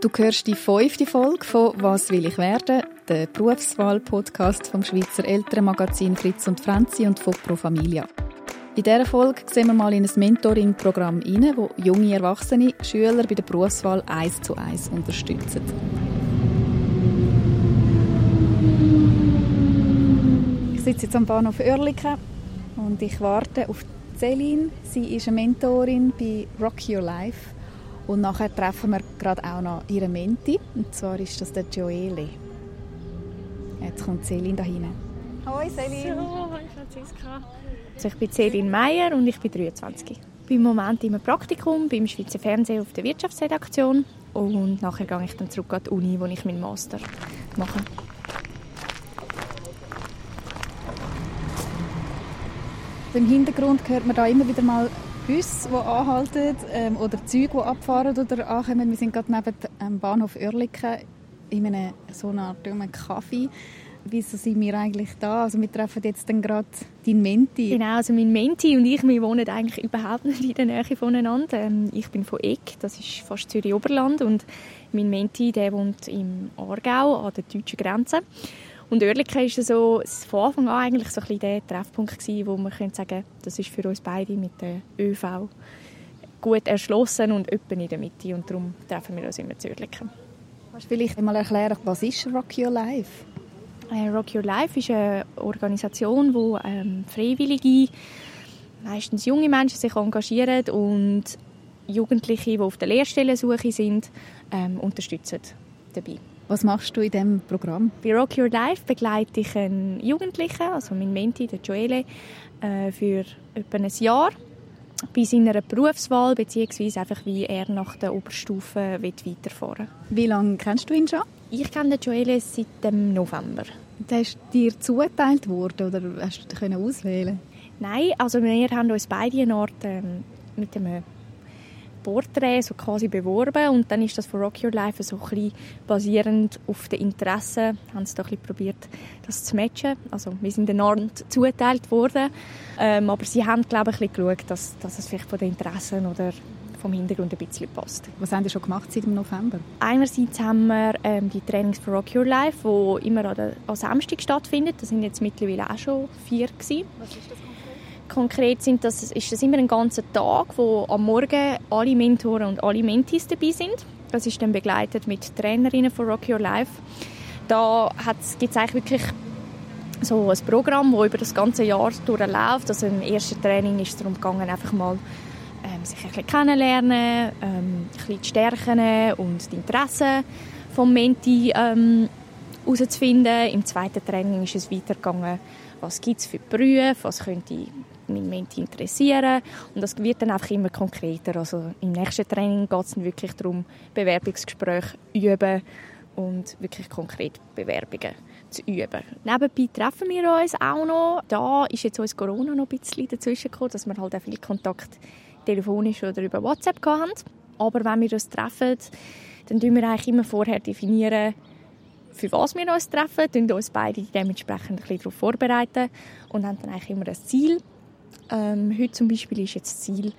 Du hörst die fünfte Folge von «Was will ich werden?» der Berufswahl-Podcast vom Schweizer Elternmagazin Fritz und Franzi und von Pro Familia. In dieser Folge sehen wir mal in ein Mentoring-Programm rein, wo junge Erwachsene Schüler bei der Berufswahl eins zu eins unterstützen. Ich sitze jetzt am Bahnhof Oerlikon und ich warte auf Celine. Sie ist eine Mentorin bei Rock Your Life und nachher treffen wir gerade auch noch ihre Menti. Und zwar ist das der Joele. Jetzt kommt Selin da hinein. Hallo Selin. So, hi Franziska. Also ich bin Selin Meyer und ich bin 23. Ich bin im Moment im Praktikum beim Schweizer Fernsehen auf der Wirtschaftsredaktion und nachher gehe ich dann zurück an die Uni, wo ich meinen Master mache. Im Hintergrund hört man da immer wieder mal Busse, die anhalten ähm, oder Züge, die abfahren oder ankommen. Wir sind gerade neben dem Bahnhof Oerlikon in einem so einer Art Kaffee. Wieso sind wir eigentlich da? Also wir treffen jetzt gerade deinen Menti. Genau, also mein Menti und ich, wir wohnen eigentlich überhaupt nicht in der Nähe voneinander. Ähm, ich bin von Eck, das ist fast Zürich-Oberland und mein Menti, der wohnt im Aargau an der deutschen Grenze. Und Oerlikon war so von Anfang an eigentlich so ein bisschen der Treffpunkt gewesen, wo man könnte sagen, das ist für uns beide mit der ÖV gut erschlossen und öppen in der Mitte und darum treffen wir uns immer zu Oerlikon. Kannst du vielleicht mal erklären, was ist Rock Your Life? Äh, Rock Your Life ist eine Organisation, wo ähm, Freiwillige, meistens junge Menschen, sich engagieren und Jugendliche, die auf der Lehrstellensuche sind, ähm, unterstützen dabei. Was machst du in diesem Programm? Bei Rock Your Life begleite ich einen Jugendlichen, also mein Menti, der Joele, äh, für etwa ein Jahr bei seiner Berufswahl beziehungsweise einfach wie er nach der Oberstufe weiterfahren will. Wie lange kennst du ihn schon? Ich kenne den Joele seit dem November. Der ist dir zugeteilt worden oder hast du auswählen? Nein, also wir haben uns beide eine Art ähm, mit einem Porträt so quasi beworben und dann ist das von Rock Your Life so ein bisschen basierend auf den Interessen, haben sie da ein bisschen probiert, das zu matchen. Also wir sind enorm zugeteilt worden, ähm, aber sie haben glaube ich ein bisschen geschaut, dass, dass es vielleicht von den Interessen oder vom Hintergrund ein bisschen passt. Was haben Sie schon gemacht seit dem November? Einerseits haben wir ähm, die Trainings für Rock Your Life, die immer an, der, an Samstag stattfinden. Das sind jetzt mittlerweile auch schon vier gewesen. Was ist das? Konkret sind das, ist das immer ein ganzer Tag, wo am Morgen alle Mentoren und alle Mentees dabei sind. Das ist dann begleitet mit Trainerinnen von Rock Your Life. Da gibt es eigentlich wirklich so ein Programm, das über das ganze Jahr durchläuft. Also im ersten Training ist es darum gegangen, einfach mal ähm, sich ein bisschen kennenlernen, ähm, ein bisschen die Stärken und die Interessen vom Menti ähm, herauszufinden. Im zweiten Training ist es weitergegangen, was gibt es für Berufe, was könnte mein Menti interessieren und das wird dann einfach immer konkreter. Also im nächsten Training geht es dann wirklich darum, Bewerbungsgespräche üben und wirklich konkret Bewerbungen zu üben. Nebenbei treffen wir uns auch noch. Da ist jetzt uns Corona noch ein bisschen dazwischen gekommen, dass wir halt auch viel Kontakt telefonisch oder über WhatsApp hatten. Aber wenn wir uns treffen, dann definieren wir eigentlich immer vorher definieren, für was wir uns treffen, und uns beide dementsprechend ein bisschen darauf vorbereiten und haben dann eigentlich immer ein Ziel. Ähm, heute zum Beispiel ist jetzt das Ziel,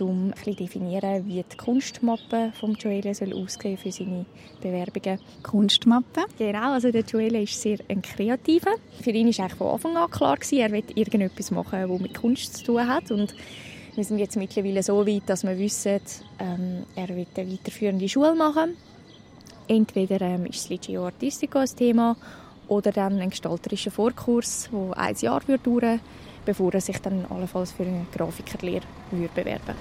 um zu definieren, wie die Kunstmappe von Joelle soll aussehen für seine Bewerbungen. Kunstmappe? Genau, also der Joelle ist sehr ein Kreativer. Für ihn war eigentlich von Anfang an klar gewesen, er will irgendetwas machen, das mit Kunst zu tun hat und wir sind jetzt mittlerweile so weit, dass wir wissen, ähm, er will eine weiterführende Schule machen Entweder ähm, ist das Liceo Artistico ein Thema oder dann ein gestalterischer Vorkurs, der ein Jahr dauern würde, bevor er sich dann allenfalls für eine Grafikerlehre würde bewerben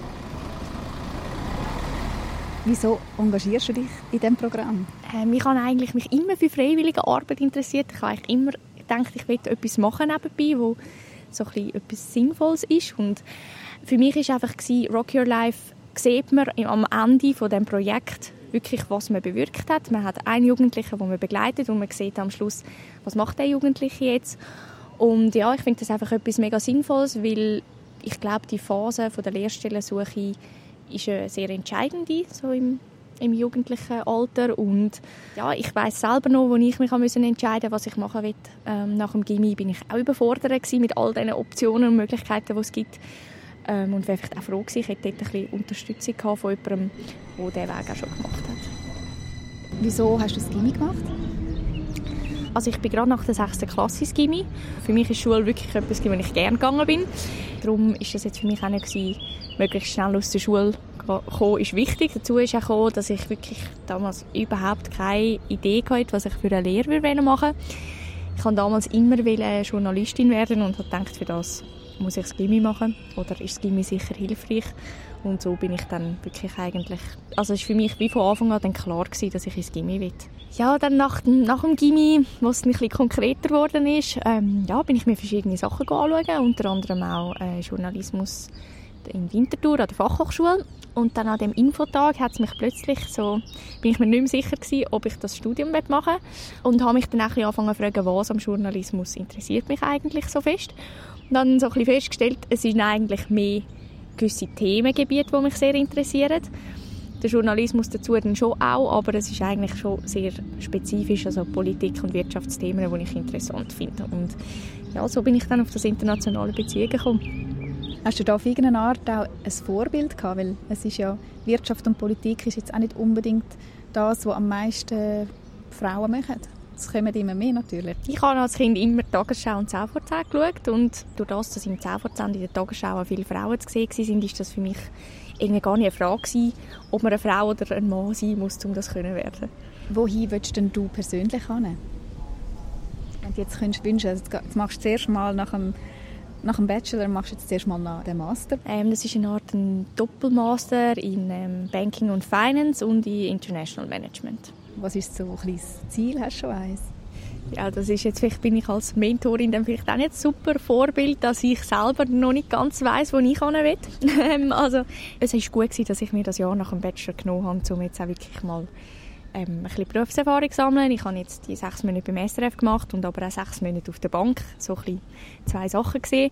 Wieso engagierst du dich in diesem Programm? Ähm, ich habe eigentlich mich immer für freiwillige Arbeit interessiert. Ich habe immer gedacht, ich will etwas machen nebenbei, wo so ein etwas Sinnvolles ist. Und für mich war einfach Rock Your Life sieht man am Ende von dem Projekt wirklich, was man bewirkt hat. Man hat einen Jugendlichen, den man begleitet und man sieht am Schluss, was macht der Jugendliche jetzt. Und ja, ich finde das einfach etwas mega Sinnvolles, weil ich glaube, die Phase von der Lehrstellensuche ist eine sehr entscheidende, so im, im jugendlichen Alter. Und ja, ich weiß selber noch, wo ich mich entscheiden musste, was ich machen will. Ähm, nach dem Gimmi bin ich auch überfordert mit all den Optionen und Möglichkeiten, die es gibt. Ähm, und wäre vielleicht auch froh gewesen, ich hätte dort ein bisschen Unterstützung von jemandem, der diesen Weg auch schon gemacht hat. Wieso hast du das Gimmi gemacht? Also ich bin gerade nach der 6. Klasse ins Gimmi. Für mich ist Schule wirklich etwas, wo ich gerne gegangen bin. Darum ist es jetzt für mich auch nicht gewesen, möglichst schnell aus der Schule kommen, ist wichtig. Dazu ist auch gekommen, dass ich wirklich damals überhaupt keine Idee hatte, was ich für eine Lehre machen würde. Ich wollte damals immer Journalistin werden und habe gedacht, für das muss ich das Gimmi machen oder ist das Gimmi sicher hilfreich. Und so bin ich dann wirklich eigentlich, also es war für mich wie von Anfang an dann klar gewesen, dass ich ins Gimmi will. Ja, dann nach, nach dem Gimmi, wo es ein bisschen konkreter geworden ist, ähm, ja, bin ich mir verschiedene Sachen anschauen, unter anderem auch äh, Journalismus in Winterthur an der Fachhochschule. Und dann an dem Infotag hat es mich plötzlich so, bin ich mir nicht mehr sicher gewesen, ob ich das Studium machen will. Und habe mich dann auch angefangen zu fragen, was am Journalismus interessiert mich eigentlich so fest. Dann so ein bisschen festgestellt, es sind eigentlich mehr gewisse Themengebiete, die mich sehr interessieren. Der Journalismus dazu dann schon auch, aber es ist eigentlich schon sehr spezifisch, also Politik- und Wirtschaftsthemen, die ich interessant finde. Und ja, so bin ich dann auf das internationale Beziehungen gekommen. Hast du da auf irgendeine Art auch ein Vorbild gehabt? Weil es ist ja, Wirtschaft und Politik ist jetzt auch nicht unbedingt das, was am meisten Frauen machen. Es kommen immer mehr natürlich. Ich habe als Kind immer Tagesschau und 10 vor 10 geschaut und durch das, dass im 10 vor 10 in der Tagesschau viele Frauen zu sehen waren, ist das für mich irgendwie gar nicht eine Frage gewesen, ob man eine Frau oder ein Mann sein muss, um das zu werden. Wohin willst denn du persönlich hin? Du jetzt könntest wünschen, also jetzt machst du zuerst mal nach dem nach dem Bachelor machst du jetzt zuerst mal den Master? Ähm, das ist eine Art ein Doppelmaster in ähm, Banking und Finance und in International Management. Was ist so ein kleines Ziel? Hast du schon eins? Ja, das ist jetzt, vielleicht bin ich als Mentorin dann vielleicht auch nicht super Vorbild, dass ich selber noch nicht ganz weiß, wo ich hin will. Ähm, also, es ist gut gewesen, dass ich mir das Jahr nach dem Bachelor genommen habe, um jetzt auch wirklich mal ähm, ein bisschen Berufserfahrung sammeln. Ich habe jetzt die sechs Monate beim SRF gemacht und aber auch sechs Monate auf der Bank. So ein bisschen zwei Sachen gesehen.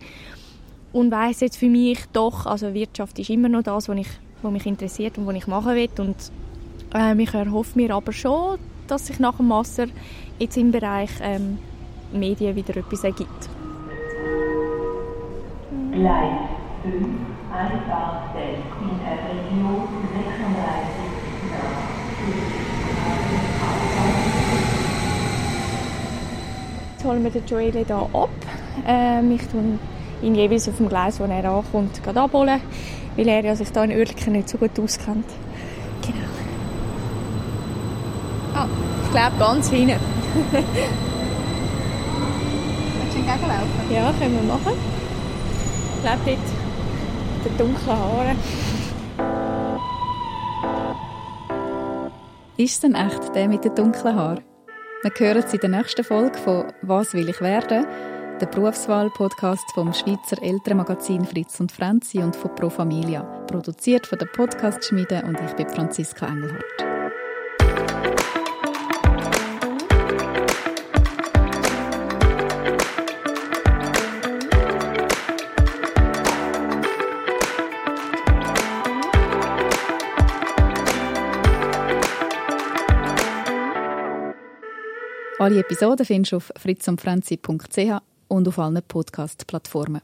Und weiss jetzt für mich doch, also Wirtschaft ist immer noch das, was, ich, was mich interessiert und was ich machen will. Und ähm, ich erhoffe mir aber schon, dass sich nach dem Master jetzt im Bereich ähm, Medien wieder etwas ergibt. Gleis 5, Einfahrstelle in der Region 36 Jetzt holen wir den Joelle hier ab. Ähm, ich tue ihn jeweils auf dem Gleis, wo er ankommt, abholen, weil er ja sich hier in Oerlikon nicht so gut auskennt. Ah, ich glaube ganz hinten. Willst du entgegenlaufen? Ja, können wir machen. Ich glaube dort mit den dunklen Haaren. Ist es denn echt der mit den dunklen Haaren? Wir hören es in der nächsten Folge von «Was will ich werden?» der Berufswahl-Podcast vom Schweizer Elternmagazin Fritz und Franzi und von Pro Familia, produziert von der Podcast-Schmiede und ich bin Franziska Engelhardt. Alle Episoden findest du auf fritzundfranzi.ch und auf allen Podcast-Plattformen.